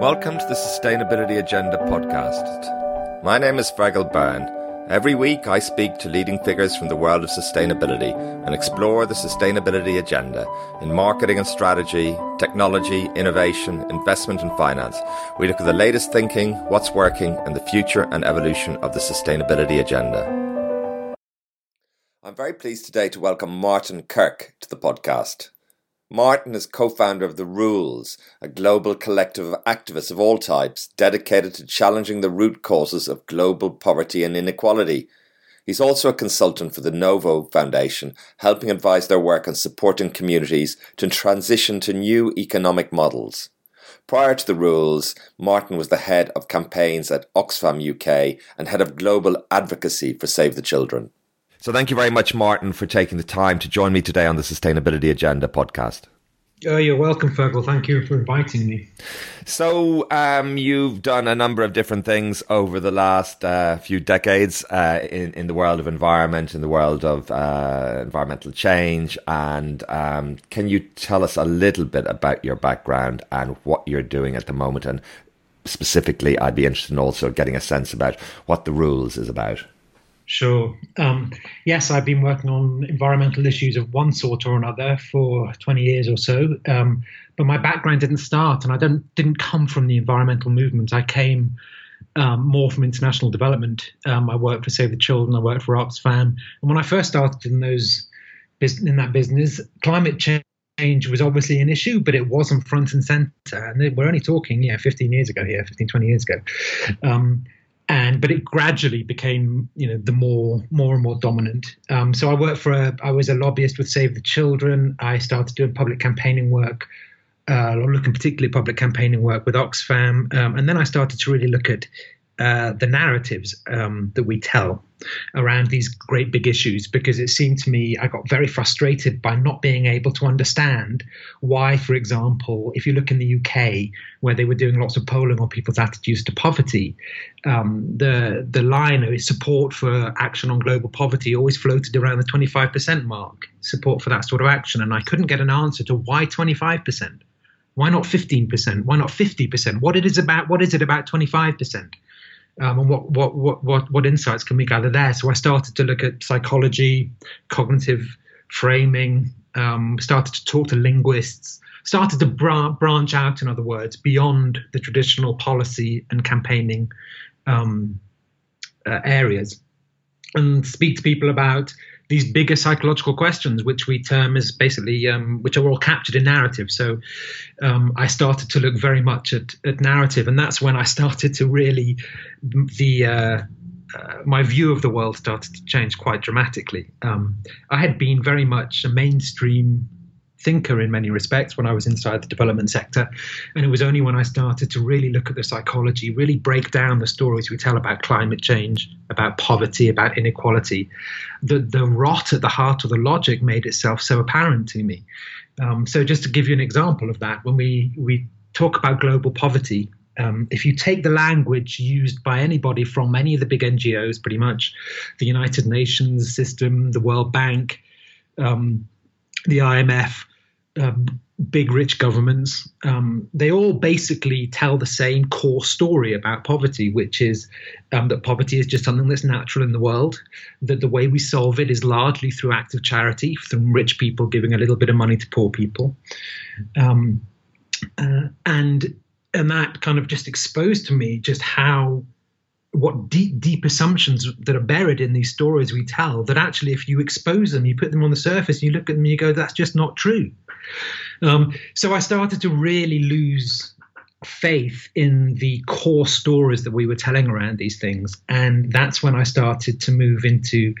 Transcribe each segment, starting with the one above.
Welcome to the Sustainability Agenda podcast. My name is Fergal Byrne. Every week I speak to leading figures from the world of sustainability and explore the sustainability agenda in marketing and strategy, technology, innovation, investment and finance. We look at the latest thinking, what's working, and the future and evolution of the sustainability agenda. I'm very pleased today to welcome Martin Kirk to the podcast. Martin is co founder of The Rules, a global collective of activists of all types dedicated to challenging the root causes of global poverty and inequality. He's also a consultant for the NoVo Foundation, helping advise their work on supporting communities to transition to new economic models. Prior to the rules, Martin was the head of campaigns at Oxfam UK and head of global advocacy for Save the Children. So thank you very much, Martin, for taking the time to join me today on the Sustainability Agenda podcast. Oh, you're welcome, Fergal. Thank you for inviting me. So, um, you've done a number of different things over the last uh, few decades uh, in in the world of environment, in the world of uh, environmental change, and um, can you tell us a little bit about your background and what you're doing at the moment? And specifically, I'd be interested in also getting a sense about what the rules is about. Sure. Um, yes, I've been working on environmental issues of one sort or another for 20 years or so. Um, but my background didn't start, and I didn't come from the environmental movement. I came um, more from international development. Um, I worked for Save the Children. I worked for Oxfam. And when I first started in those in that business, climate change was obviously an issue, but it wasn't front and center. And we're only talking, yeah, 15 years ago here, 15, 20 years ago. And but it gradually became you know the more more and more dominant. Um, so i worked for a i was a lobbyist with save the children. I started doing public campaigning work uh, looking particularly public campaigning work with oxfam. Um, and then i started to really look at uh, the narratives um, that we tell around these great big issues because it seemed to me I got very frustrated by not being able to understand why, for example, if you look in the UK where they were doing lots of polling on people's attitudes to poverty, um, the the line of support for action on global poverty always floated around the 25% mark, support for that sort of action, and I couldn't get an answer to why 25%. Why not 15%? Why not 50%? What it is about? What is it about 25%? Um, and what, what what what what insights can we gather there? So I started to look at psychology, cognitive framing, um, started to talk to linguists, started to bra- branch out, in other words, beyond the traditional policy and campaigning um, uh, areas, and speak to people about these bigger psychological questions, which we term as basically, um, which are all captured in narrative. So um, I started to look very much at, at, narrative, and that's when I started to really the uh, uh, my view of the world started to change quite dramatically. Um, I had been very much a mainstream thinker in many respects when I was inside the development sector. And it was only when I started to really look at the psychology, really break down the stories we tell about climate change, about poverty, about inequality, that the rot at the heart of the logic made itself so apparent to me. Um, so, just to give you an example of that, when we, we talk about global poverty, um, if you take the language used by anybody from any of the big NGOs, pretty much the United Nations system, the World Bank, um, the IMF, uh, big rich governments, um, they all basically tell the same core story about poverty, which is um, that poverty is just something that's natural in the world, that the way we solve it is largely through acts of charity, from rich people giving a little bit of money to poor people. Um, uh, and and that kind of just exposed to me just how what deep deep assumptions that are buried in these stories we tell that actually if you expose them you put them on the surface you look at them you go that's just not true. Um, so i started to really lose faith in the core stories that we were telling around these things and that's when i started to move into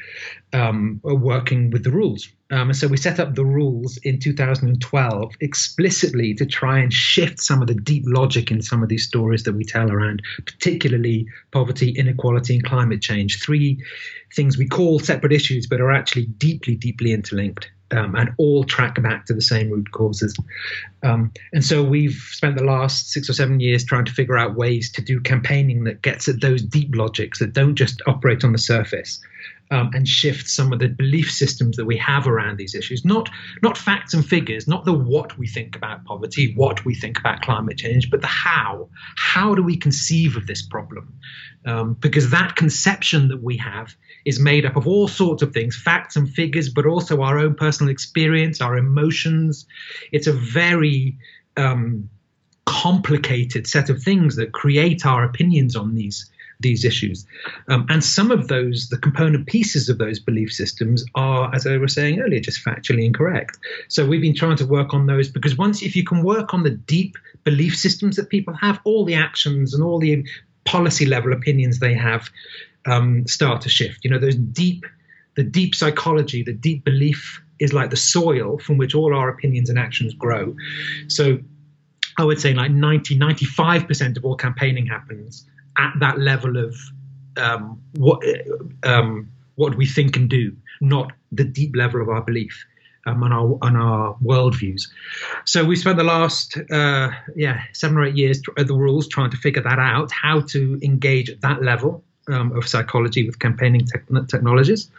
um, working with the rules um, and so we set up the rules in 2012 explicitly to try and shift some of the deep logic in some of these stories that we tell around, particularly poverty, inequality, and climate change. Three things we call separate issues, but are actually deeply, deeply interlinked. Um, and all track back to the same root causes. Um, and so we've spent the last six or seven years trying to figure out ways to do campaigning that gets at those deep logics that don't just operate on the surface, um, and shift some of the belief systems that we have around these issues. Not not facts and figures, not the what we think about poverty, what we think about climate change, but the how. How do we conceive of this problem? Um, because that conception that we have is made up of all sorts of things, facts and figures, but also our own personal experience, our emotions. It's a very um, complicated set of things that create our opinions on these these issues. Um, and some of those, the component pieces of those belief systems are, as I was saying earlier, just factually incorrect. So we've been trying to work on those because once, if you can work on the deep belief systems that people have, all the actions and all the policy level opinions they have um, start to shift. You know, those deep, the deep psychology, the deep belief is like the soil from which all our opinions and actions grow. So I would say like 90, 95% of all campaigning happens at that level of um, what um, what we think and do, not the deep level of our belief um, and our on our worldviews. So we spent the last uh, yeah seven or eight years at the rules trying to figure that out, how to engage at that level um, of psychology with campaigning te- technologies.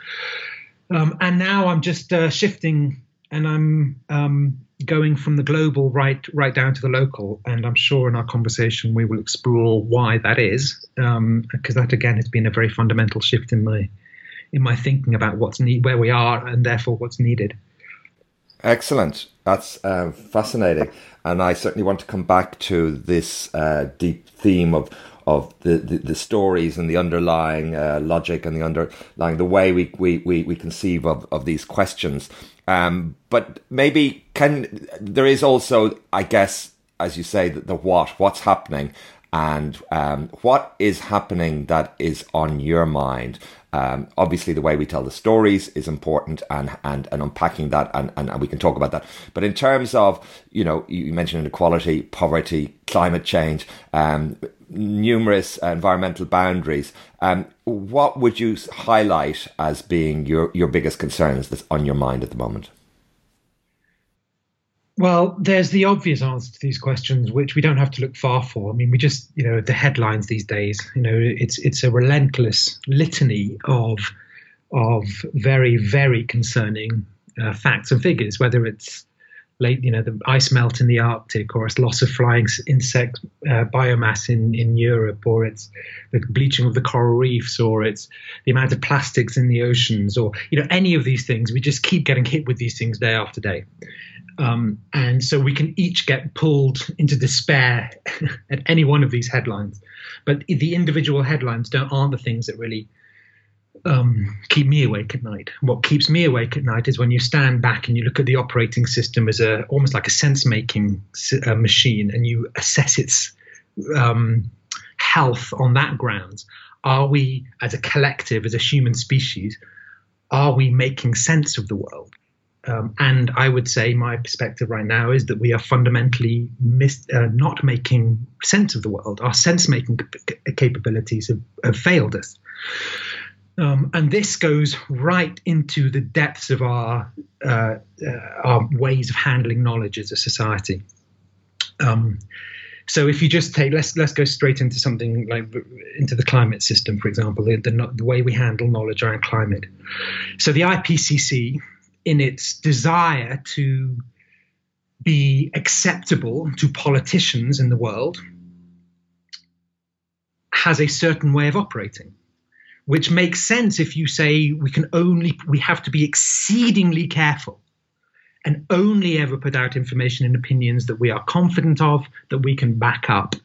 Um, and now I'm just uh, shifting, and I'm um, going from the global right right down to the local. And I'm sure in our conversation we will explore why that is, because um, that again has been a very fundamental shift in my in my thinking about what's need, where we are, and therefore what's needed. Excellent. That's uh, fascinating, and I certainly want to come back to this uh, deep theme of of the, the, the, stories and the underlying uh, logic and the underlying the way we, we, we, we conceive of, of these questions. Um, but maybe can there is also, I guess, as you say, the, the what, what's happening, and um, what is happening that is on your mind. Um, obviously, the way we tell the stories is important, and and, and unpacking that, and, and, and we can talk about that. But in terms of, you know, you mentioned inequality, poverty, climate change, um, numerous environmental boundaries. Um, what would you highlight as being your, your biggest concerns that's on your mind at the moment? Well, there's the obvious answer to these questions, which we don't have to look far for. I mean, we just, you know, the headlines these days, you know, it's it's a relentless litany of of very very concerning uh, facts and figures, whether it's late, you know, the ice melt in the Arctic, or it's loss of flying insect uh, biomass in, in Europe, or it's the bleaching of the coral reefs, or it's the amount of plastics in the oceans, or you know, any of these things. We just keep getting hit with these things day after day, um, and so we can each get pulled into despair at any one of these headlines. But the individual headlines don't aren't the things that really um, keep me awake at night. What keeps me awake at night is when you stand back and you look at the operating system as a almost like a sense making uh, machine, and you assess its um, health on that grounds. Are we, as a collective, as a human species, are we making sense of the world? Um, and I would say my perspective right now is that we are fundamentally mis- uh, not making sense of the world. Our sense making capabilities have, have failed us. Um, and this goes right into the depths of our uh, uh, our ways of handling knowledge as a society. Um, so if you just take let's let's go straight into something like into the climate system, for example, the, the, the way we handle knowledge around climate. So the IPCC, in its desire to be acceptable to politicians in the world, has a certain way of operating which makes sense if you say we can only we have to be exceedingly careful and only ever put out information and opinions that we are confident of that we can back up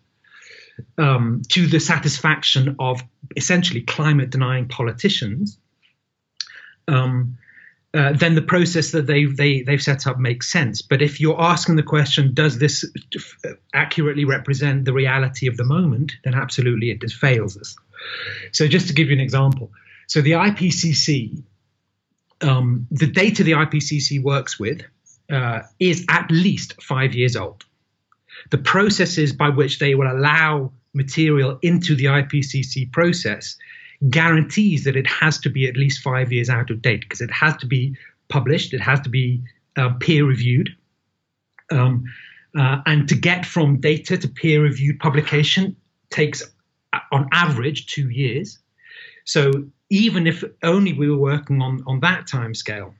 um, to the satisfaction of essentially climate denying politicians. Um, uh, then the process that they, they, they've set up makes sense. But if you're asking the question, does this accurately represent the reality of the moment, then absolutely it just fails us. So, just to give you an example, so the IPCC, um, the data the IPCC works with uh, is at least five years old. The processes by which they will allow material into the IPCC process guarantees that it has to be at least five years out of date because it has to be published, it has to be uh, peer reviewed. Um, uh, and to get from data to peer reviewed publication takes, uh, on average, two years. So even if only we were working on, on that time scale,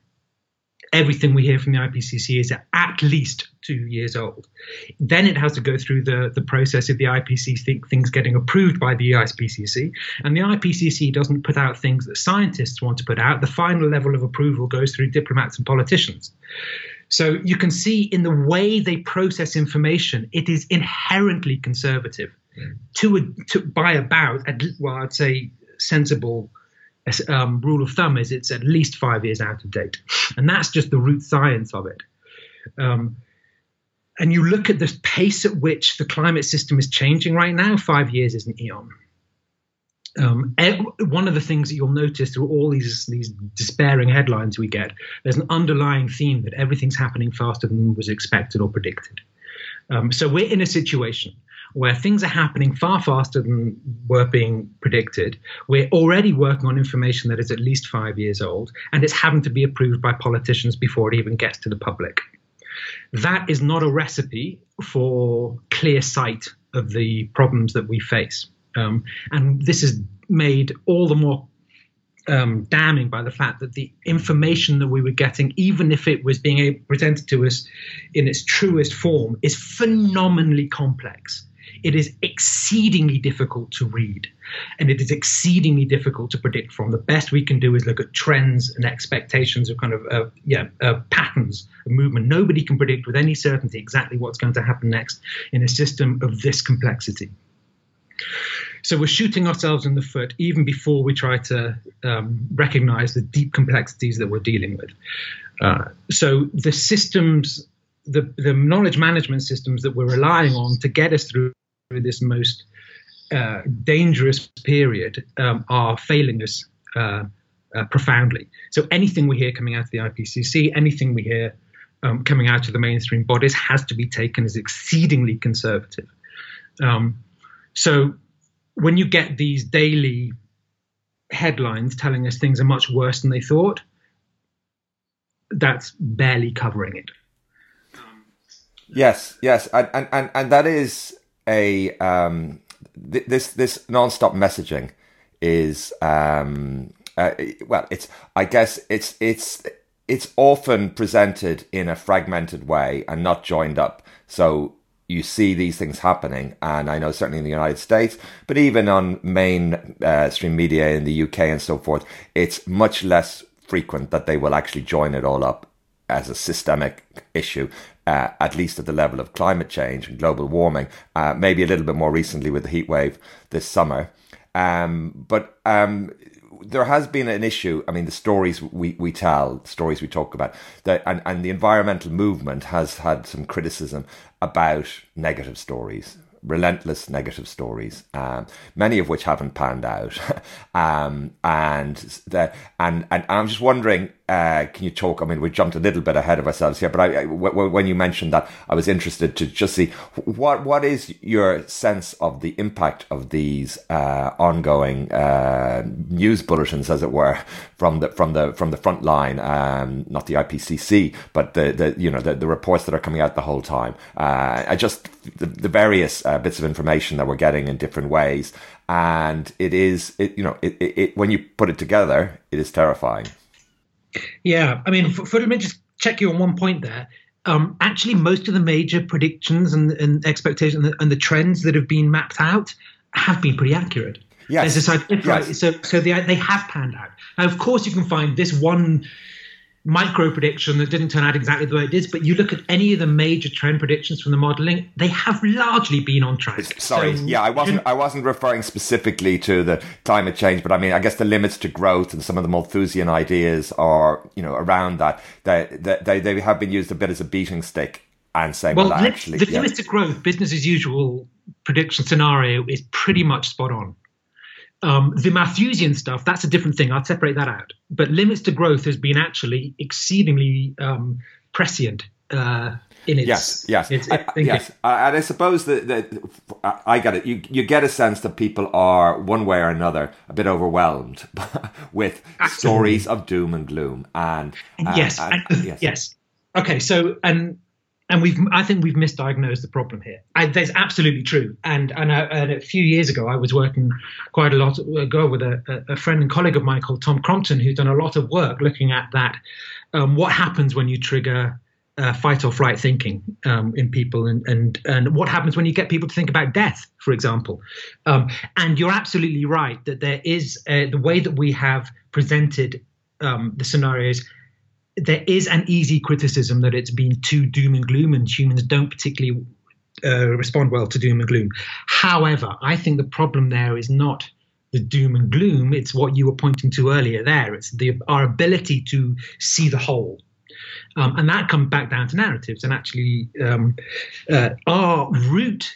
everything we hear from the IPCC is at least two years old. Then it has to go through the, the process of the IPCC things getting approved by the IPCC. And the IPCC doesn't put out things that scientists want to put out. The final level of approval goes through diplomats and politicians. So you can see in the way they process information, it is inherently conservative. Mm. To, a, to by about, well, I'd say sensible um, rule of thumb is it's at least five years out of date, and that's just the root science of it. Um, and you look at the pace at which the climate system is changing right now. Five years is an eon. Um, one of the things that you'll notice through all these these despairing headlines we get, there's an underlying theme that everything's happening faster than was expected or predicted. Um, so we're in a situation where things are happening far faster than were being predicted. We're already working on information that is at least five years old, and it's having to be approved by politicians before it even gets to the public. That is not a recipe for clear sight of the problems that we face. Um, and this is made all the more um, damning by the fact that the information that we were getting, even if it was being presented to us in its truest form, is phenomenally complex it is exceedingly difficult to read and it is exceedingly difficult to predict from. The best we can do is look at trends and expectations of kind of uh, yeah uh, patterns of movement. Nobody can predict with any certainty exactly what's going to happen next in a system of this complexity. So we're shooting ourselves in the foot even before we try to um, recognize the deep complexities that we're dealing with. Uh, so the systems, the, the knowledge management systems that we're relying on to get us through this most uh, dangerous period um, are failing us uh, uh, profoundly. So anything we hear coming out of the IPCC, anything we hear um, coming out of the mainstream bodies has to be taken as exceedingly conservative. Um, so when you get these daily headlines telling us things are much worse than they thought, that's barely covering it. Yes, yes, and and and that is a um, th- this this non-stop messaging is um, uh, well, it's I guess it's it's it's often presented in a fragmented way and not joined up. So you see these things happening, and I know certainly in the United States, but even on mainstream uh, media in the UK and so forth, it's much less frequent that they will actually join it all up as a systemic issue uh, at least at the level of climate change and global warming, uh, maybe a little bit more recently with the heat wave this summer. Um, but um, there has been an issue. I mean, the stories we, we tell, stories we talk about, that, and, and the environmental movement has had some criticism about negative stories relentless negative stories, um, many of which haven't panned out. um, and, the, and, and I'm just wondering, uh, can you talk? I mean, we jumped a little bit ahead of ourselves here, but I, when you mentioned that, I was interested to just see what what is your sense of the impact of these uh, ongoing uh, news bulletins, as it were, from the from the from the front line, um, not the IPCC, but the, the you know the, the reports that are coming out the whole time. Uh, I just the, the various uh, bits of information that we're getting in different ways, and it is it you know it, it, it when you put it together, it is terrifying. Yeah, I mean, for, for let me just check you on one point there. Um, actually, most of the major predictions and, and expectations and the, and the, trends that have been mapped out have been pretty accurate. Yes. There's a yes. right. So, so they, they have panned out. Now, of course, you can find this one micro prediction that didn't turn out exactly the way it is, but you look at any of the major trend predictions from the modeling, they have largely been on track. Sorry, so, yeah, I wasn't I wasn't referring specifically to the climate change, but I mean I guess the limits to growth and some of the Malthusian ideas are, you know, around that. They they they have been used a bit as a beating stick and saying well, well actually the yeah. limits to growth, business as usual prediction scenario is pretty much spot on. Um, the Malthusian stuff, that's a different thing. I'll separate that out. But limits to growth has been actually exceedingly um, prescient uh, in its. Yes, yes, its, I, yes. and I suppose that, that I get it. You you get a sense that people are one way or another a bit overwhelmed with Absolutely. stories of doom and gloom, and, and yes, and, yes, yes. Okay, so and and we've I think we've misdiagnosed the problem here. I, that's absolutely true. And and, I, and, a few years ago, I was working quite a lot ago with a, a, friend and colleague of mine called Tom Crompton, who's done a lot of work looking at that. Um, what happens when you trigger uh, fight or flight thinking um, in people, and, and and what happens when you get people to think about death, for example. Um, and you're absolutely right that there is uh, the way that we have presented um, the scenarios there is an easy criticism that it's been too doom and gloom, and humans don't particularly uh, respond well to doom and gloom. However, I think the problem there is not the doom and gloom; it's what you were pointing to earlier. There, it's the our ability to see the whole. Um, and that comes back down to narratives. And actually, um, uh, our root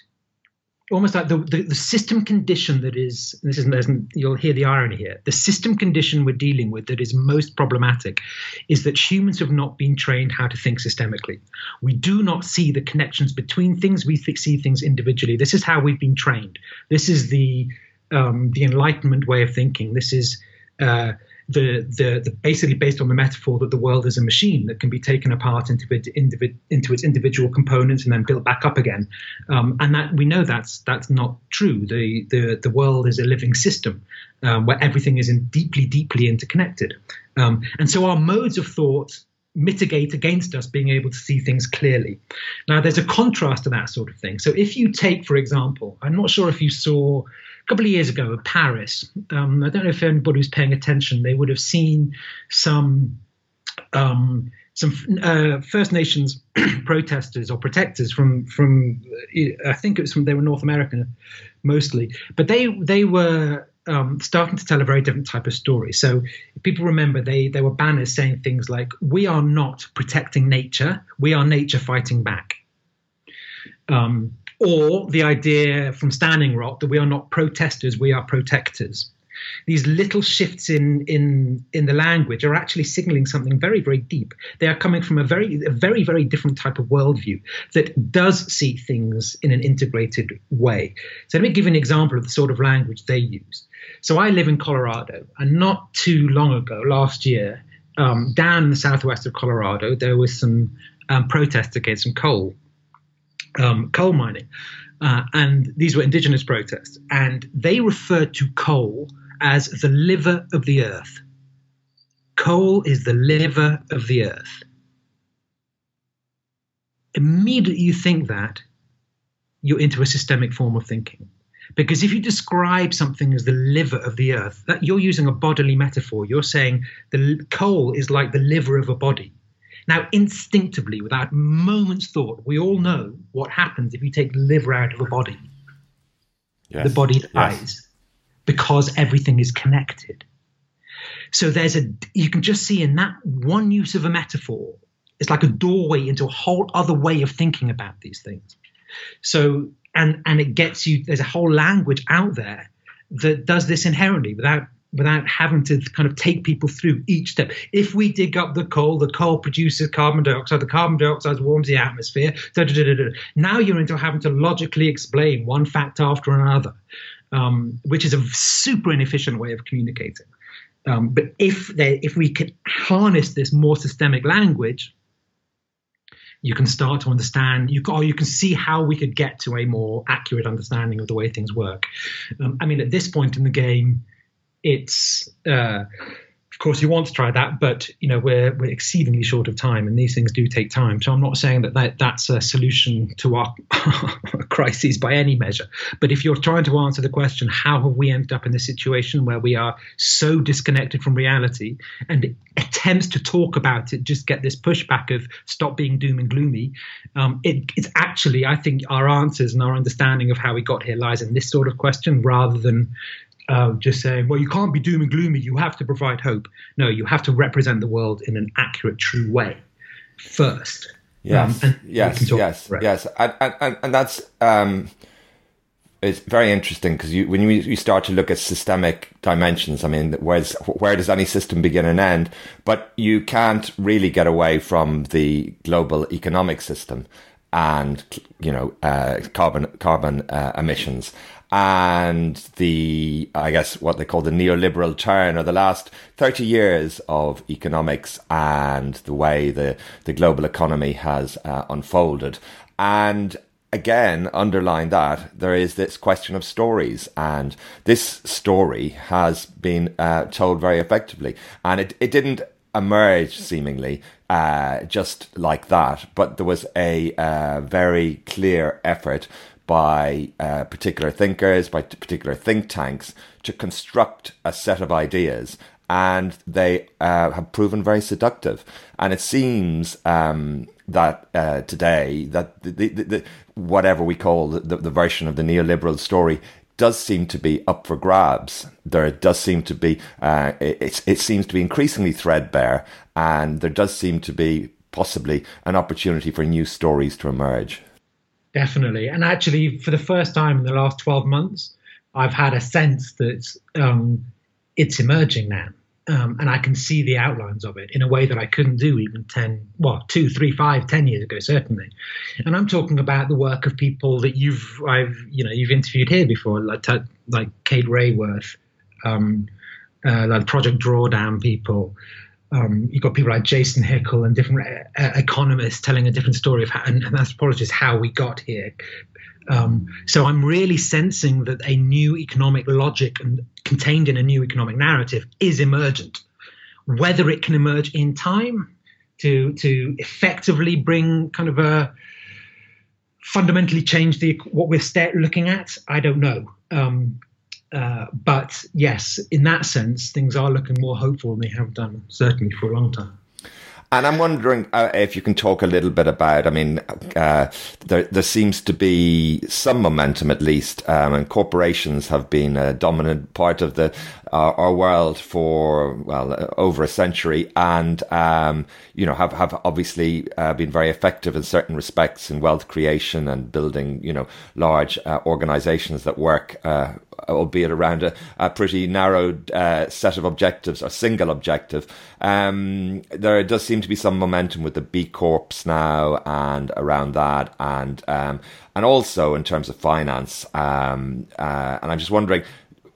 almost like the, the, the, system condition that is this isn't you'll hear the irony here. The system condition we're dealing with that is most problematic is that humans have not been trained how to think systemically. We do not see the connections between things. We th- see things individually. This is how we've been trained. This is the um, the enlightenment way of thinking. This is uh, the, the, the, basically based on the metaphor that the world is a machine that can be taken apart into into its individual components and then built back up again, um, and that we know that's that's not true. The the the world is a living system um, where everything is in deeply deeply interconnected, um, and so our modes of thought mitigate against us being able to see things clearly. Now, there's a contrast to that sort of thing. So, if you take, for example, I'm not sure if you saw couple of years ago in Paris. Um, I don't know if anybody was paying attention. They would have seen some um, some uh, First Nations protesters or protectors from from I think it was from they were North American mostly, but they they were um, starting to tell a very different type of story. So people remember they there were banners saying things like "We are not protecting nature; we are nature fighting back." Um, or the idea from Standing Rock that we are not protesters, we are protectors. These little shifts in in in the language are actually signaling something very very deep. They are coming from a very a very very different type of worldview that does see things in an integrated way. So let me give you an example of the sort of language they use. So I live in Colorado, and not too long ago, last year, um, down in the southwest of Colorado, there was some um, protests against some coal um, coal mining. Uh, and these were indigenous protests. And they referred to coal as the liver of the earth. Coal is the liver of the earth. Immediately you think that, you're into a systemic form of thinking. Because if you describe something as the liver of the earth, that you're using a bodily metaphor. You're saying the coal is like the liver of a body. Now, instinctively, without a moment's thought, we all know what happens if you take the liver out of a body. Yes. The body dies yes. because everything is connected. So there's a you can just see in that one use of a metaphor, it's like a doorway into a whole other way of thinking about these things. So and and it gets you there's a whole language out there that does this inherently without without having to kind of take people through each step. If we dig up the coal, the coal produces carbon dioxide, the carbon dioxide warms the atmosphere. Da, da, da, now you're into having to logically explain one fact after another, um, which is a super inefficient way of communicating. Um, but if they, if we could harness this more systemic language, you can start to understand you or you can see how we could get to a more accurate understanding of the way things work. Um, I mean, at this point in the game, it's uh, of course, you want to try that, but you know we're we're exceedingly short of time, and these things do take time. So I'm not saying that, that that's a solution to our crises by any measure. But if you're trying to answer the question, how have we ended up in this situation where we are so disconnected from reality, and attempts to talk about it just get this pushback of stop being doom and gloomy. Um, it, it's actually, I think, our answers and our understanding of how we got here lies in this sort of question rather than uh, just saying, well, you can't be doom and gloomy. You have to provide hope. No, you have to represent the world in an accurate, true way first. Yes, um, yes, yes, yes, and, and, and that's um, it's very interesting because you when you, you start to look at systemic dimensions. I mean, where's where does any system begin and end? But you can't really get away from the global economic system and you know uh, carbon carbon uh, emissions and the I guess what they call the neoliberal turn or the last 30 years of economics and the way the the global economy has uh, unfolded. And again underline that there is this question of stories and this story has been uh, told very effectively. And it, it didn't emerge seemingly uh, just like that but there was a uh, very clear effort by uh, particular thinkers by particular think tanks to construct a set of ideas and they uh, have proven very seductive and it seems um, that uh, today that the, the, the, whatever we call the, the version of the neoliberal story does seem to be up for grabs. There does seem to be uh, it, it seems to be increasingly threadbare, and there does seem to be possibly an opportunity for new stories to emerge. Definitely, and actually, for the first time in the last twelve months, I've had a sense that um, it's emerging now um, and I can see the outlines of it in a way that I couldn't do even 10, well, two, three, five, ten years ago, certainly. And I'm talking about the work of people that you've, I've, you know, you've interviewed here before, like, like Kate Raworth, um, uh, like Project Drawdown people. Um, you've got people like Jason Hickel and different uh, economists telling a different story of how, and, and anthropologists how we got here. Um, so I'm really sensing that a new economic logic and contained in a new economic narrative is emergent. Whether it can emerge in time to to effectively bring kind of a fundamentally change the what we're looking at, I don't know. Um, uh, but yes, in that sense, things are looking more hopeful than they have done certainly for a long time. And I'm wondering uh, if you can talk a little bit about. I mean, uh, there there seems to be some momentum, at least, um, and corporations have been a dominant part of the uh, our world for well over a century, and um, you know have have obviously uh, been very effective in certain respects in wealth creation and building you know large uh, organizations that work uh, albeit around a, a pretty narrowed uh, set of objectives, or single objective. Um, there does seem to be some momentum with the B Corps now and around that, and um, and also in terms of finance. Um, uh, and I'm just wondering,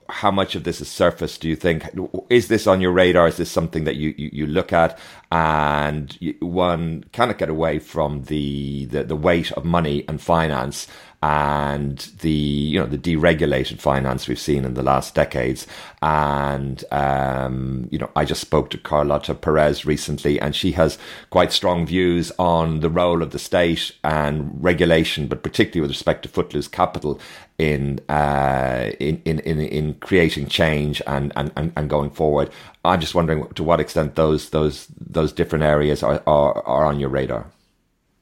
how much of this is surface do you think? Is this on your radar? Is this something that you, you, you look at? And one cannot get away from the, the the weight of money and finance and the you know the deregulated finance we've seen in the last decades. And um, you know, I just spoke to Carlota Perez recently, and she has quite strong views on the role of the state and regulation, but particularly with respect to footloose capital in uh, in, in in in creating change and, and, and, and going forward. I'm just wondering to what extent those those those different areas are, are, are on your radar.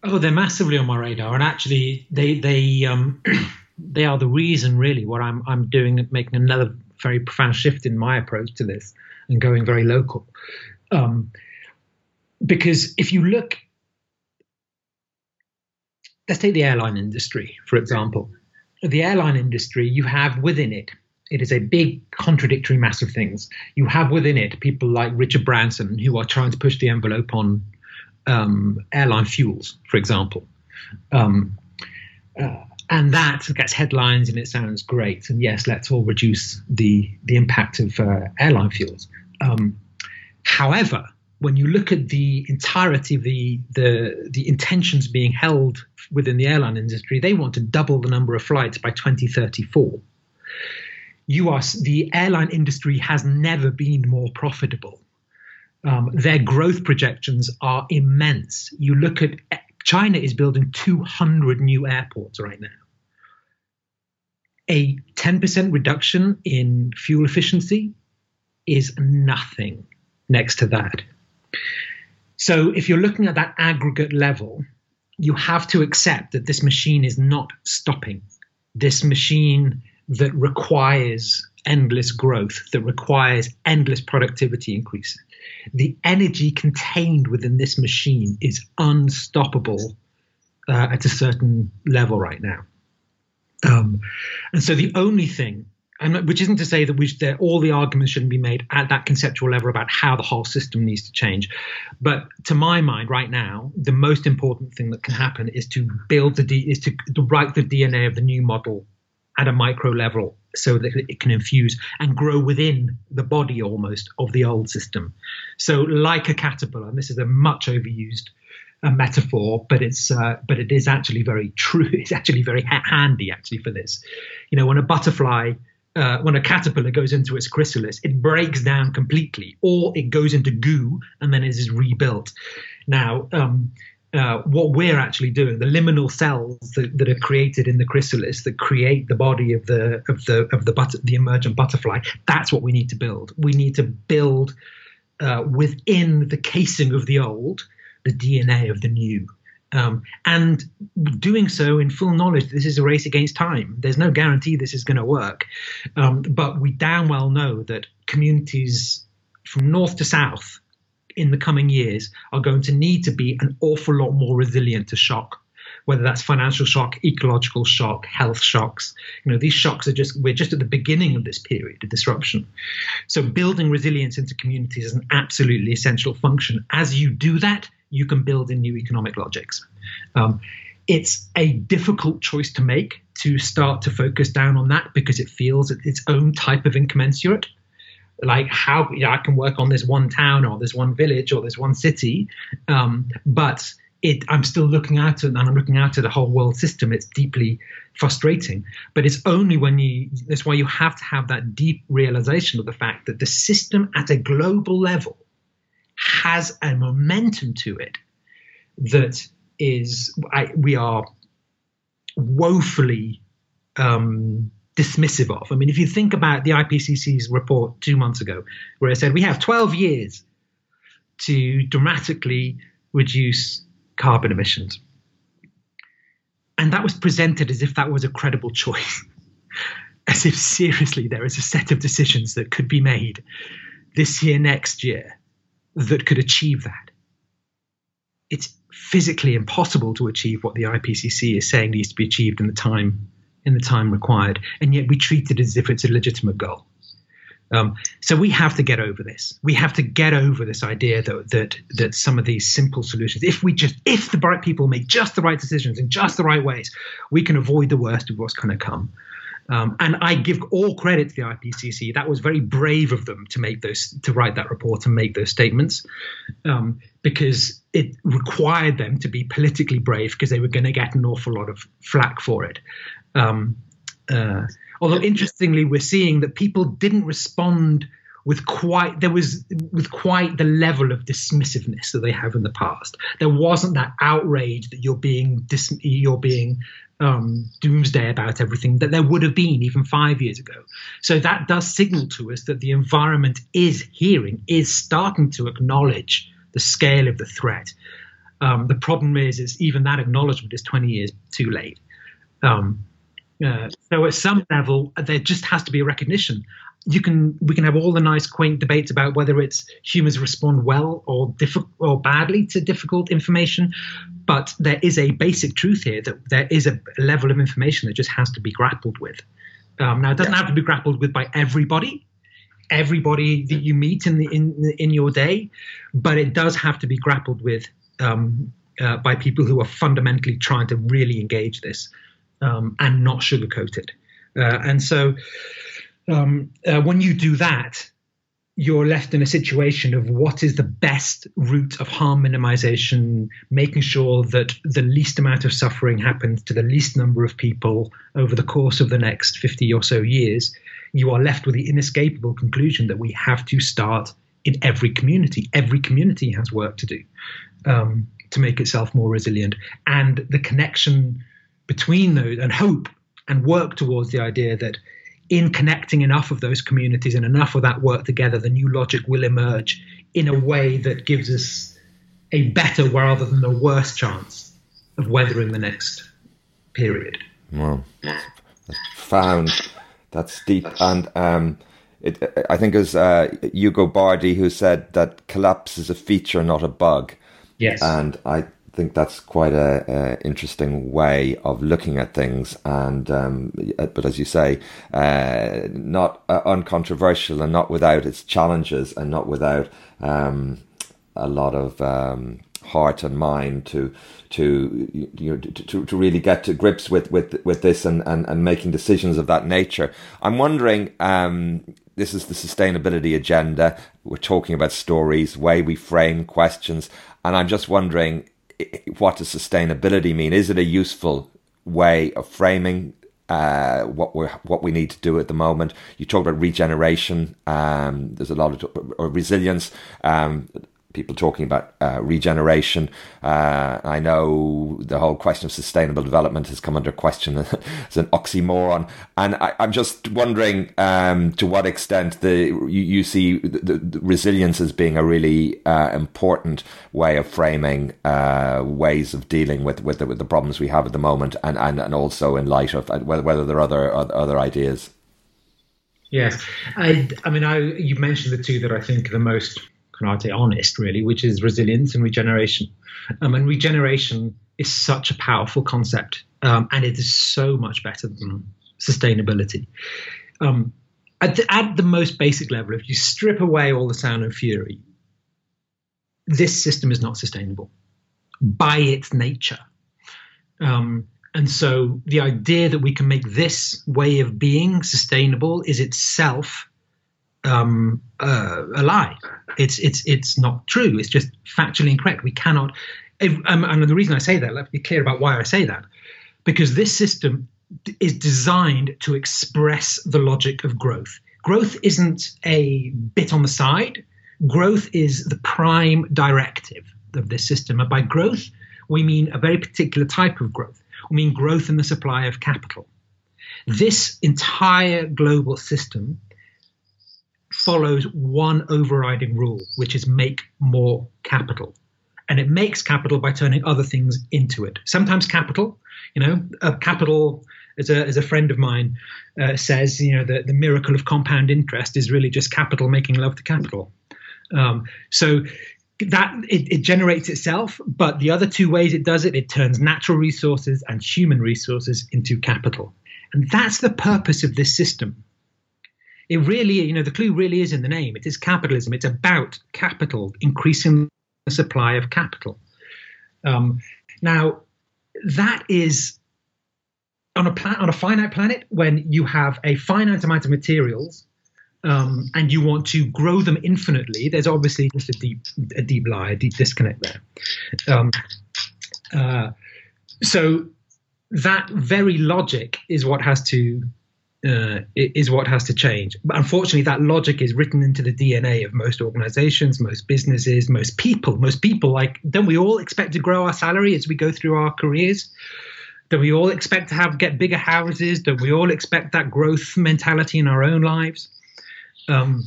Oh, they're massively on my radar, and actually, they they um, they are the reason really what I'm I'm doing, making another very profound shift in my approach to this and going very local. Um, because if you look, let's take the airline industry for example. The airline industry, you have within it it is a big contradictory mass of things. You have within it people like Richard Branson who are trying to push the envelope on um, airline fuels, for example. Um, uh, and that gets headlines and it sounds great. And yes, let's all reduce the the impact of uh, airline fuels. Um, however, when you look at the entirety of the, the the intentions being held within the airline industry, they want to double the number of flights by 2034. You are the airline industry has never been more profitable um, their growth projections are immense. You look at China is building 200 new airports right now. A 10% reduction in fuel efficiency is nothing next to that. So if you're looking at that aggregate level, you have to accept that this machine is not stopping. This machine that requires endless growth, that requires endless productivity increases the energy contained within this machine is unstoppable uh, at a certain level right now. Um, and so the only thing and which isn't to say that we all the arguments shouldn't be made at that conceptual level about how the whole system needs to change. But to my mind, right now, the most important thing that can happen is to build the is to, write the DNA of the new model at a micro level so that it can infuse and grow within the body almost of the old system. So, like a caterpillar, and this is a much overused a metaphor, but it's uh, but it is actually very true. It's actually very ha- handy actually for this. You know, when a butterfly, uh, when a caterpillar goes into its chrysalis, it breaks down completely, or it goes into goo and then it is rebuilt. Now, um, uh, what we're actually doing, the liminal cells that, that, are created in the chrysalis that create the body of the of the of the butter, the emergent butterfly, that's what we need to build. We need to build uh, within the casing of the old the DNA of the new. Um, and doing so in full knowledge this is a race against time. There's no guarantee this is going to work. Um, but we damn well know that communities from north to south in the coming years are going to need to be an awful lot more resilient to shock whether that's financial shock, ecological shock, health shocks. You know, these shocks are just we're just at the beginning of this period of disruption. So building resilience into communities is an absolutely essential function. As you do that, you can build in new economic logics. Um, it's a difficult choice to make to start to focus down on that because it feels its own type of incommensurate. Like how I can work on this one town or this one village or this one city, um, but it, I'm still looking at it and I'm looking out at the whole world system. It's deeply frustrating, but it's only when you. That's why you have to have that deep realization of the fact that the system at a global level has a momentum to it that is I, we are woefully um, dismissive of. I mean, if you think about the IPCC's report two months ago, where it said we have 12 years to dramatically reduce carbon emissions. And that was presented as if that was a credible choice, as if seriously there is a set of decisions that could be made this year, next year, that could achieve that. It's physically impossible to achieve what the IPCC is saying needs to be achieved in the time in the time required, and yet we treat it as if it's a legitimate goal. Um, so we have to get over this. We have to get over this idea that that that some of these simple solutions, if we just if the right people make just the right decisions in just the right ways, we can avoid the worst of what's going to come. Um, and I give all credit to the IPCC. That was very brave of them to make those, to write that report and make those statements, um, because it required them to be politically brave because they were going to get an awful lot of flack for it. Um, uh, although interestingly, we're seeing that people didn't respond with quite there was with quite the level of dismissiveness that they have in the past. There wasn't that outrage that you're being dis, you're being um, doomsday about everything that there would have been even five years ago. So that does signal to us that the environment is hearing, is starting to acknowledge the scale of the threat. Um, the problem is, is even that acknowledgement is 20 years too late. Um, uh, so at some level, there just has to be a recognition you can we can have all the nice quaint debates about whether it's humans respond well or or badly to difficult information but there is a basic truth here that there is a level of information that just has to be grappled with um, now it doesn't yeah. have to be grappled with by everybody everybody that you meet in the in in your day but it does have to be grappled with um, uh, by people who are fundamentally trying to really engage this um, and not sugarcoat it uh, and so um, uh, when you do that, you're left in a situation of what is the best route of harm minimization, making sure that the least amount of suffering happens to the least number of people over the course of the next 50 or so years. You are left with the inescapable conclusion that we have to start in every community. Every community has work to do um, to make itself more resilient. And the connection between those and hope and work towards the idea that in connecting enough of those communities and enough of that work together, the new logic will emerge in a way that gives us a better rather than a worse chance of weathering the next period. Wow, that's found. That's deep, and um, it, I think it was uh, Ugo Bardi who said that collapse is a feature, not a bug. Yes, and I think that's quite a, a, interesting way of looking at things, and um, but as you say, uh, not uh, uncontroversial and not without its challenges and not without um, a lot of um, heart and mind to to you know, to, to really get to grips with with with this and, and, and making decisions of that nature. I'm wondering. Um, this is the sustainability agenda. We're talking about stories, way we frame questions, and I'm just wondering what does sustainability mean? Is it a useful way of framing uh, what we what we need to do at the moment? You talked about regeneration. Um, there's a lot of or resilience. Um, people talking about uh, regeneration. Uh, I know the whole question of sustainable development has come under question as an oxymoron, and I, am just wondering um, to what extent the you, you see the, the, resilience as being a really uh, important way of framing uh, ways of dealing with with the, with the, problems we have at the moment, and, and, and also in light of whether whether there are other other ideas. Yes, I, I mean, I, you mentioned the two that I think are the most can I say honest, really, which is resilience and regeneration. Um, and regeneration is such a powerful concept, um, and it is so much better than sustainability. Um, at, the, at the most basic level, if you strip away all the sound and fury, this system is not sustainable by its nature. Um, and so the idea that we can make this way of being sustainable is itself um, uh, a lie. It's it's it's not true. It's just factually incorrect. We cannot. If, um, and the reason I say that, let's be clear about why I say that, because this system is designed to express the logic of growth. Growth isn't a bit on the side. Growth is the prime directive of this system. And by growth, we mean a very particular type of growth. We mean growth in the supply of capital. This entire global system follows one overriding rule, which is make more capital. And it makes capital by turning other things into it. Sometimes capital, you know, a capital, as a, as a friend of mine uh, says, you know, the, the miracle of compound interest is really just capital making love to capital. Um, so that it, it, generates itself, but the other two ways it does it, it turns natural resources and human resources into capital. And that's the purpose of this system it really, you know, the clue really is in the name. It is capitalism. It's about capital, increasing the supply of capital. Um, now, that is on a plan, on a finite planet when you have a finite amount of materials um, and you want to grow them infinitely. There's obviously just a deep, a deep lie, a deep disconnect there. Um, uh, so that very logic is what has to uh, is what has to change. But unfortunately, that logic is written into the DNA of most organizations, most businesses, most people. Most people, like, don't we all expect to grow our salary as we go through our careers? Do we all expect to have get bigger houses? Do we all expect that growth mentality in our own lives? Um,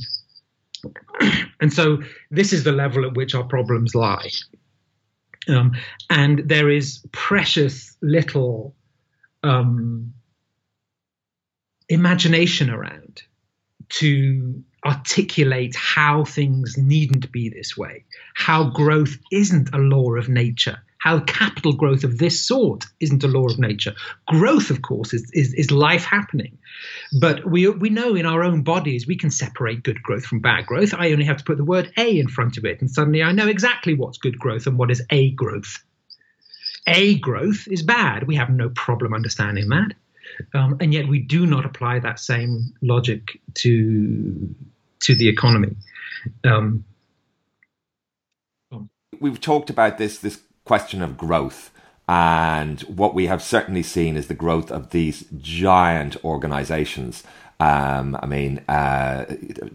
and so, this is the level at which our problems lie. Um, and there is precious little um, imagination around to articulate how things needn't be this way, how growth isn't a law of nature, how capital growth of this sort isn't a law of nature. Growth, of course, is, is, is, life happening. But we, we know in our own bodies we can separate good growth from bad growth. I only have to put the word A in front of it, and suddenly I know exactly what's good growth and what is A growth. A growth is bad. We have no problem understanding that. Um, and yet we do not apply that same logic to to the economy. Um, We've talked about this this question of growth, and what we have certainly seen is the growth of these giant organizations um, I mean, uh,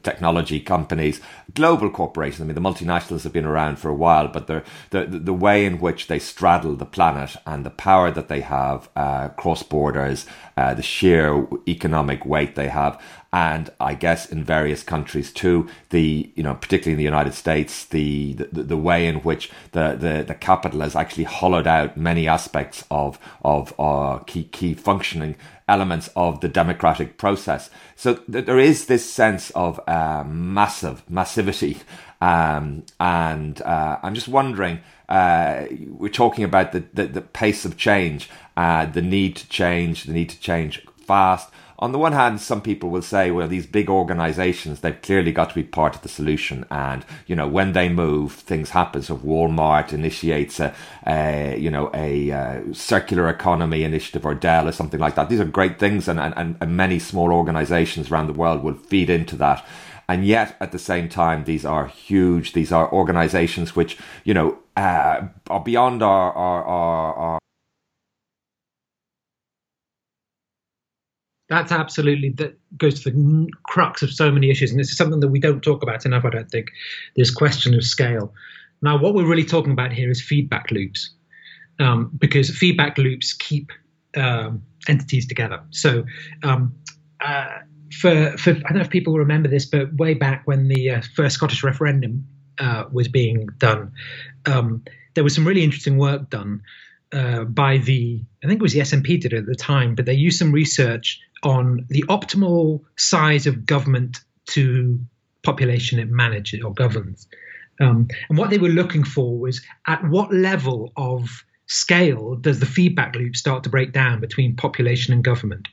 technology companies, global corporations. I mean, the multinationals have been around for a while, but the the way in which they straddle the planet and the power that they have uh, cross borders, uh, the sheer economic weight they have, and I guess in various countries too, the you know particularly in the United States, the the, the way in which the, the, the capital has actually hollowed out many aspects of of uh, key key functioning elements of the democratic process. So th- there is this sense of uh, massive massivity, um, and uh, I'm just wondering. Uh, we're talking about the, the, the pace of change, uh, the need to change, the need to change fast on the one hand, some people will say, well, these big organizations, they've clearly got to be part of the solution. And, you know, when they move, things happen. So Walmart initiates a, a you know, a uh, circular economy initiative or Dell or something like that. These are great things. And, and, and many small organizations around the world will feed into that. And yet, at the same time, these are huge. These are organizations which, you know, uh, are beyond our, our, our, our that's absolutely that goes to the crux of so many issues and this is something that we don't talk about enough i don't think this question of scale. Now what we're really talking about here is feedback loops um, because feedback loops keep um, entities together. So um, uh, for, for i don't know if people remember this but way back when the uh, first scottish referendum uh, was being done um, there was some really interesting work done uh, by the I think it was the SNP did it at the time, but they used some research on the optimal size of government to population it manages or governs. Um, and what they were looking for was at what level of scale does the feedback loop start to break down between population and government?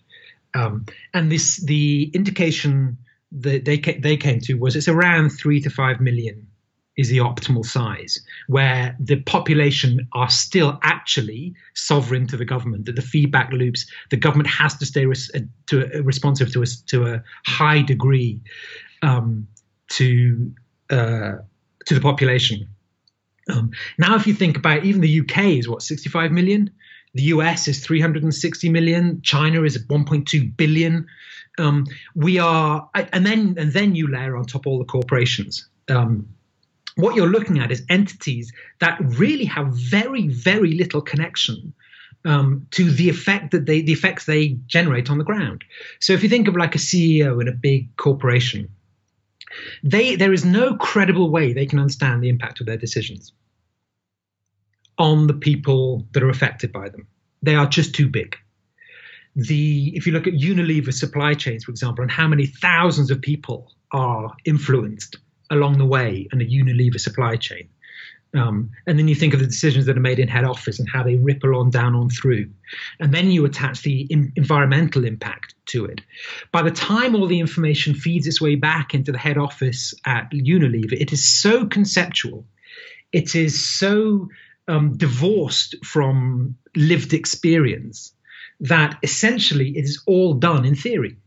Um, and this the indication that they they came to was it's around three to five million is the optimal size, where the population are still actually sovereign to the government. That the feedback loops, the government has to stay res- uh, to uh, responsive to a, to a high degree um, to uh, to the population. Um, now, if you think about even the UK is what 65 million, the US is 360 million, China is 1.2 billion. Um, we are, and then and then you layer on top all the corporations. Um, what you're looking at is entities that really have very, very little connection um, to the effect that they the effects they generate on the ground. So if you think of like a CEO in a big corporation, they there is no credible way they can understand the impact of their decisions on the people that are affected by them. They are just too big. The if you look at Unilever supply chains, for example, and how many thousands of people are influenced along the way and a Unilever supply chain. Um, and then you think of the decisions that are made in head office and how they ripple on down on through. And then you attach the in- environmental impact to it. By the time all the information feeds its way back into the head office at Unilever, it is so conceptual, it is so um, divorced from lived experience that essentially it is all done in theory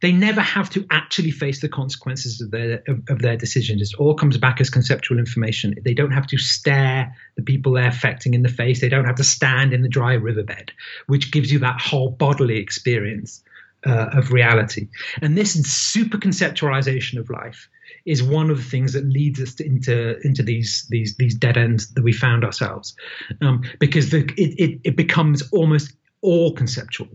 they never have to actually face the consequences of their of, of, their decisions. It all comes back as conceptual information. They don't have to stare the people they're affecting in the face. They don't have to stand in the dry riverbed, which gives you that whole bodily experience uh, of reality. And this super conceptualization of life is one of the things that leads us to, into into these these these dead ends that we found ourselves, um, because the, it, it it becomes almost all conceptual.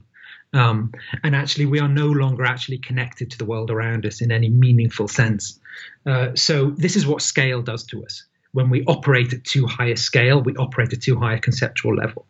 Um, and actually, we are no longer actually connected to the world around us in any meaningful sense. Uh, so, this is what scale does to us. When we operate at too high a scale, we operate at too high a conceptual level.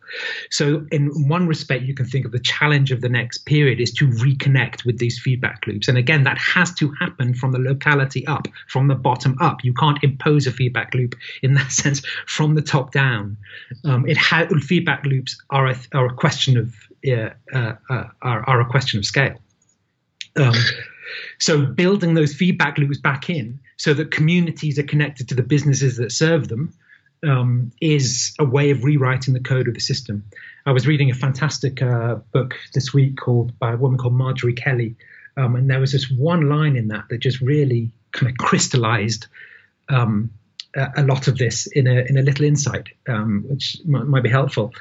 So, in one respect, you can think of the challenge of the next period is to reconnect with these feedback loops. And again, that has to happen from the locality up, from the bottom up. You can't impose a feedback loop in that sense from the top down. Um, it ha- feedback loops are a, are a question of uh, uh, are, are, a question of scale. Um, so building those feedback loops back in so that communities are connected to the businesses that serve them um, is a way of rewriting the code of the system. I was reading a fantastic uh, book this week called by a woman called Marjorie Kelly, um, and there was this one line in that that just really kind of crystallized um, a, a, lot of this in a in a little insight, um, which might, might, be helpful.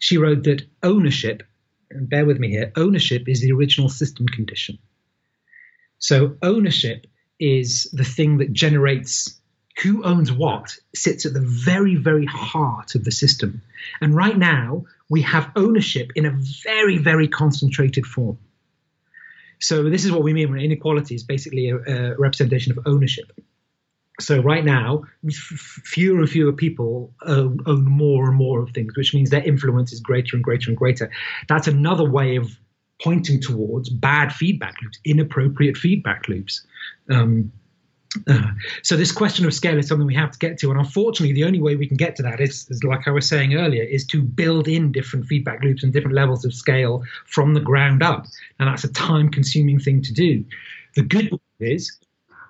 She wrote that ownership, and bear with me here, ownership is the original system condition. So ownership is the thing that generates who owns what sits at the very, very heart of the system. And right now, we have ownership in a very, very concentrated form. So this is what we mean when inequality is basically a, a representation of ownership. So right now, fewer and fewer people own, more and more of things, which means their influence is greater and greater and greater. That's another way of pointing towards bad feedback loops, inappropriate feedback loops. Um, uh, so this question of scale is something we have to get to, and unfortunately, the only way we can get to that is, is, like I was saying earlier, is to build in different feedback loops and different levels of scale from the ground up, and that's a time-consuming thing to do. The good is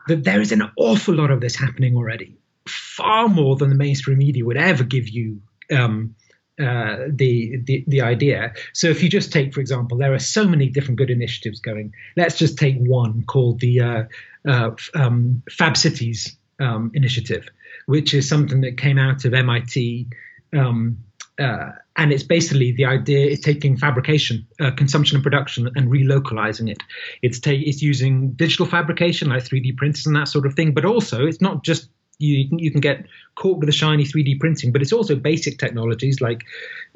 that there is an awful lot of this happening already, far more than the mainstream media would ever give you um, uh, the, the the idea. So if you just take, for example, there are so many different good initiatives going. Let's just take one called the uh, uh, um, Fab Cities um, initiative, which is something that came out of MIT. Um, uh, and it's basically the idea is taking fabrication, uh, consumption and production, and relocalizing it. It's ta- it's using digital fabrication like 3D printers and that sort of thing, but also it's not just you can, you can get caught with the shiny 3D printing, but it's also basic technologies like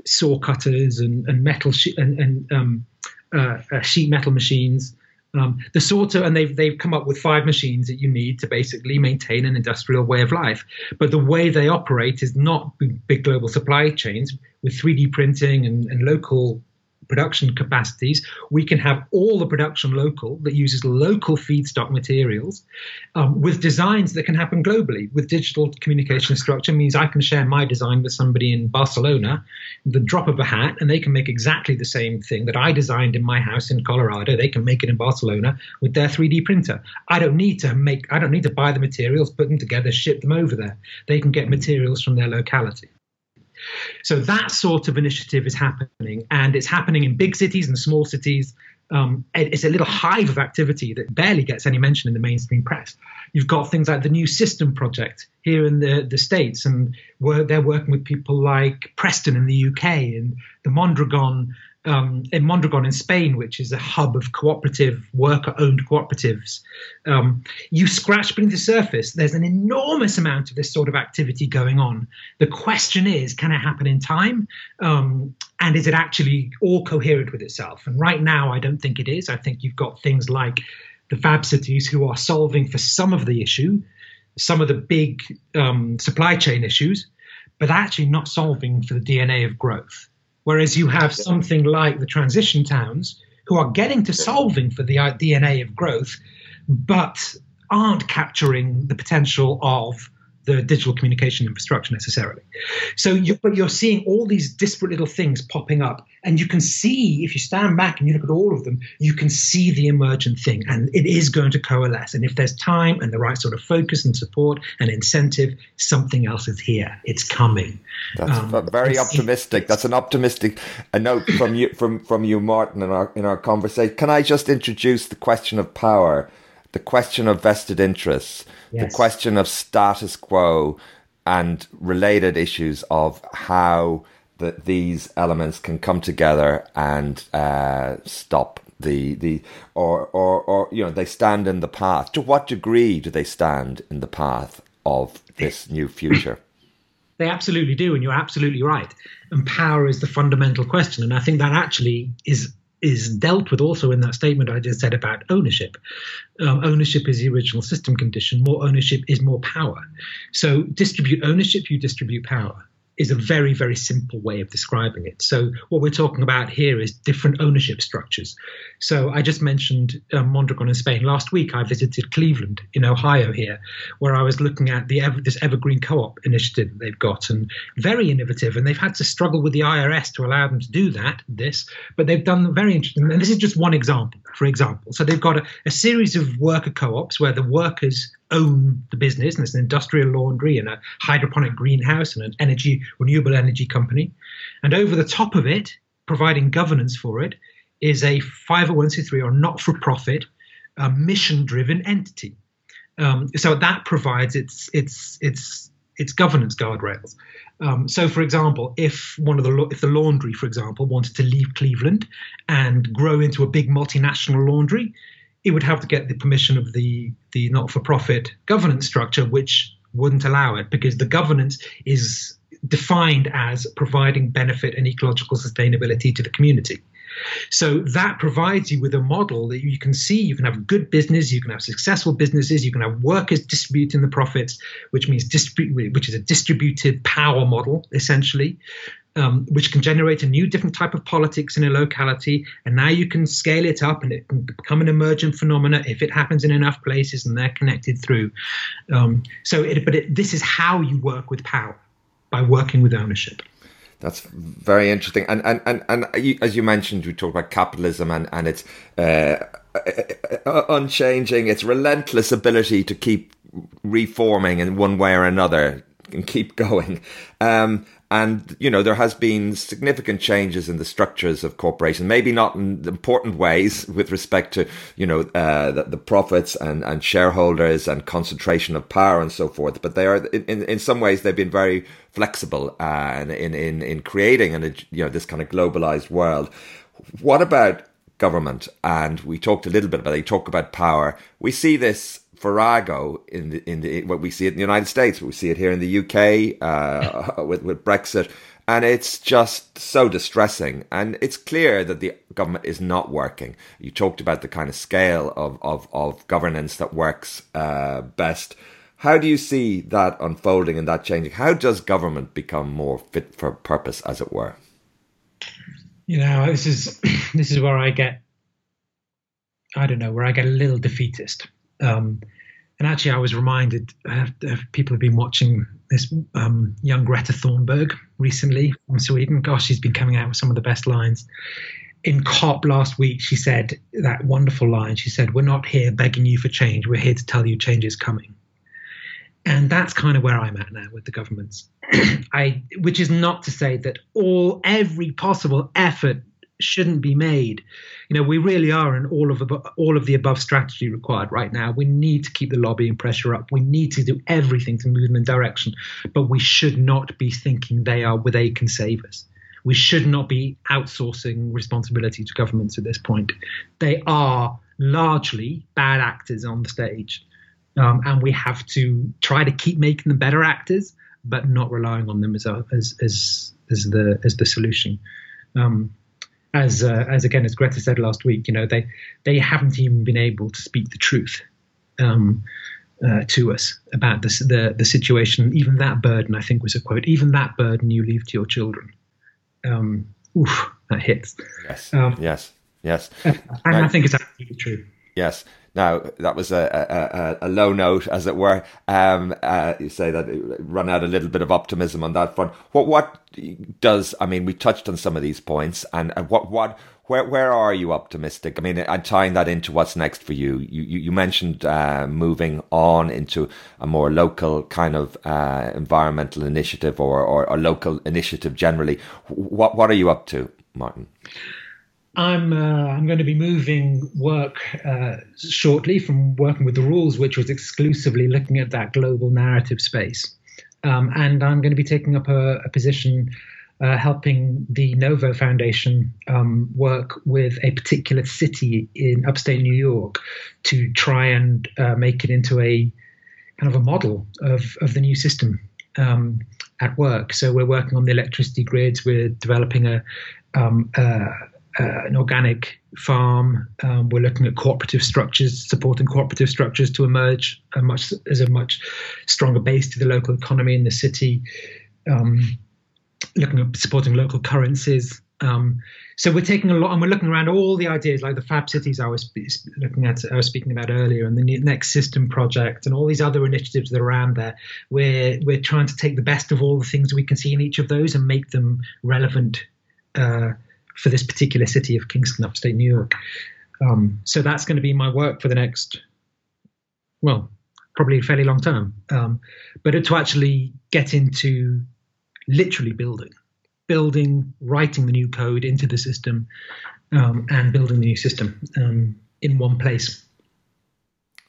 saw cutters and, and metal she- and, and um, uh, uh, sheet metal machines. Um, the sort of, and they've they've come up with five machines that you need to basically maintain an industrial way of life. But the way they operate is not big global supply chains with 3D printing and, and local production capacities, we can have all the production local that uses local feedstock materials um, with designs that can happen globally. With digital communication structure means I can share my design with somebody in Barcelona, the drop of a hat, and they can make exactly the same thing that I designed in my house in Colorado. They can make it in Barcelona with their 3D printer. I don't need to make, I don't need to buy the materials, put them together, ship them over there. They can get materials from their locality. So that sort of initiative is happening, and it's happening in big cities and small cities. Um, it's a little hive of activity that barely gets any mention in the mainstream press. You've got things like the New System Project here in the, the States, and they're working with people like Preston in the UK and the Mondragon um, in Mondragon in Spain, which is a hub of cooperative worker-owned cooperatives, um, you scratch beneath the surface. There's an enormous amount of this sort of activity going on. The question is, can it happen in time? Um, and is it actually all coherent with itself? And right now, I don't think it is. I think you've got things like the Fab Cities who are solving for some of the issue, some of the big um, supply chain issues, but actually not solving for the DNA of growth. Whereas you have something like the transition towns who are getting to solving for the uh, DNA of growth, but aren't capturing the potential of the digital communication infrastructure necessarily. So, you, but you're seeing all these disparate little things popping up, and you can see if you stand back and you look at all of them, you can see the emergent thing, and it is going to coalesce. And if there's time and the right sort of focus and support and incentive, something else is here. It's coming. That's um, very optimistic. That's an optimistic a note from you from from you, Martin, in our in our conversation. Can I just introduce the question of power? The question of vested interests, yes. the question of status quo, and related issues of how that these elements can come together and uh, stop the the or or or you know they stand in the path. To what degree do they stand in the path of this new future? They absolutely do, and you're absolutely right. And power is the fundamental question, and I think that actually is is dealt with also in that statement I just said about ownership. Um, ownership is the original system condition. More ownership is more power. So distribute ownership, you distribute power is a very, very simple way of describing it. So, what we're talking about here is different ownership structures. So, I just mentioned um, Mondragon in Spain. Last week, I visited Cleveland in Ohio here, where I was looking at the this Evergreen Co-op initiative that they've got, and very innovative. And they've had to struggle with the IRS to allow them to do that. This, but they've done very interesting. And this is just one example. For example, so they've got a, a series of worker co-ops where the workers own the business, and it's an industrial laundry and a hydroponic greenhouse and an energy renewable energy company. And over the top of it, providing governance for it, is a 501c3 or not-for-profit, uh, mission-driven entity. Um, so that provides its its its its governance guardrails. Um, so, for example, if one of the if the laundry, for example, wanted to leave Cleveland and grow into a big multinational laundry, it would have to get the permission of the the not-for-profit governance structure, which wouldn't allow it because the governance is defined as providing benefit and ecological sustainability to the community. So that provides you with a model that you can see you can have good business, you can have successful businesses, you can have workers distributing the profits, which means distribute, which is a distributed power model essentially. Um, which can generate a new different type of politics in a locality. And now you can scale it up and it can become an emergent phenomena if it happens in enough places and they're connected through. Um, so, it, but it, this is how you work with power by working with ownership. That's very interesting. And and and, and as you mentioned, we talked about capitalism and and its uh, unchanging, its relentless ability to keep reforming in one way or another and keep going. Um, and you know there has been significant changes in the structures of corporations maybe not in important ways with respect to you know uh, the, the, profits and, and shareholders and concentration of power and so forth but they are in, in some ways they've been very flexible uh, in, in in creating and you know this kind of globalized world what about government and we talked a little bit about it. you talk about power we see this farrago in the in the what we see it in the United States, we see it here in the UK uh, with with Brexit, and it's just so distressing. And it's clear that the government is not working. You talked about the kind of scale of of, of governance that works uh, best. How do you see that unfolding and that changing? How does government become more fit for purpose, as it were? You know, this is this is where I get I don't know, where I get a little defeatist. Um, and actually, I was reminded uh, people have been watching this um, young Greta Thunberg recently from Sweden. Gosh, she's been coming out with some of the best lines. In COP last week, she said that wonderful line. She said, We're not here begging you for change. We're here to tell you change is coming. And that's kind of where I'm at now with the governments. I, which is not to say that all every possible effort shouldn't be made. You know, we really are in all of the all of the above strategy required right now. We need to keep the lobbying pressure up. We need to do everything to move them in direction, but we should not be thinking they are where they can save us. We should not be outsourcing responsibility to governments at this point. They are largely bad actors on the stage, um, and we have to try to keep making them better actors, but not relying on them as a, as as as the as the solution. Um, as uh, as again as Greta said last week, you know they they haven't even been able to speak the truth um, uh, to us about this, the the situation. Even that burden, I think, was a quote. Even that burden you leave to your children. Um, oof, that hits. Yes. Um, yes. Yes. And I think it's absolutely true. Yes. Now that was a, a, a low note, as it were. Um, uh, you say that run out a little bit of optimism on that front. What what does? I mean, we touched on some of these points, and, and what what where where are you optimistic? I mean, and tying that into what's next for you. You you, you mentioned uh, moving on into a more local kind of uh, environmental initiative or, or a local initiative generally. What what are you up to, Martin? I'm uh, I'm going to be moving work uh, shortly from working with the rules, which was exclusively looking at that global narrative space, um, and I'm going to be taking up a, a position uh, helping the NoVo Foundation um, work with a particular city in upstate New York to try and uh, make it into a kind of a model of of the new system. Um, at work, so we're working on the electricity grids. We're developing a, um, uh, an organic farm. Um, we're looking at cooperative structures, supporting cooperative structures to emerge a much as a much stronger base to the local economy in the city. Um, looking at supporting local currencies. Um, so we're taking a lot, and we're looking around all the ideas, like the Fab Cities I was looking at, I was speaking about earlier, and the Next System project, and all these other initiatives that are around there. We're we're trying to take the best of all the things we can see in each of those and make them relevant. Uh, for this particular city of Kingston, upstate New York. Um, so that's going to be my work for the next, well, probably a fairly long term. Um, but to actually get into literally building, building, writing the new code into the system, um, and building the new system um, in one place.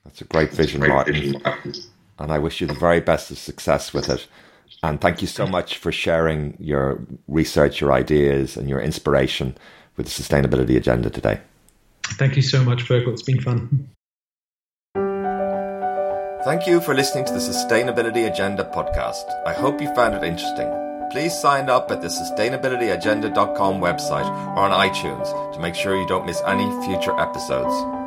That's a great vision, Martin. Vision. And I wish you the very best of success with it. And thank you so much for sharing your research, your ideas, and your inspiration with the sustainability agenda today. Thank you so much, Fergal. It's been fun. Thank you for listening to the Sustainability Agenda podcast. I hope you found it interesting. Please sign up at the sustainabilityagenda.com website or on iTunes to make sure you don't miss any future episodes.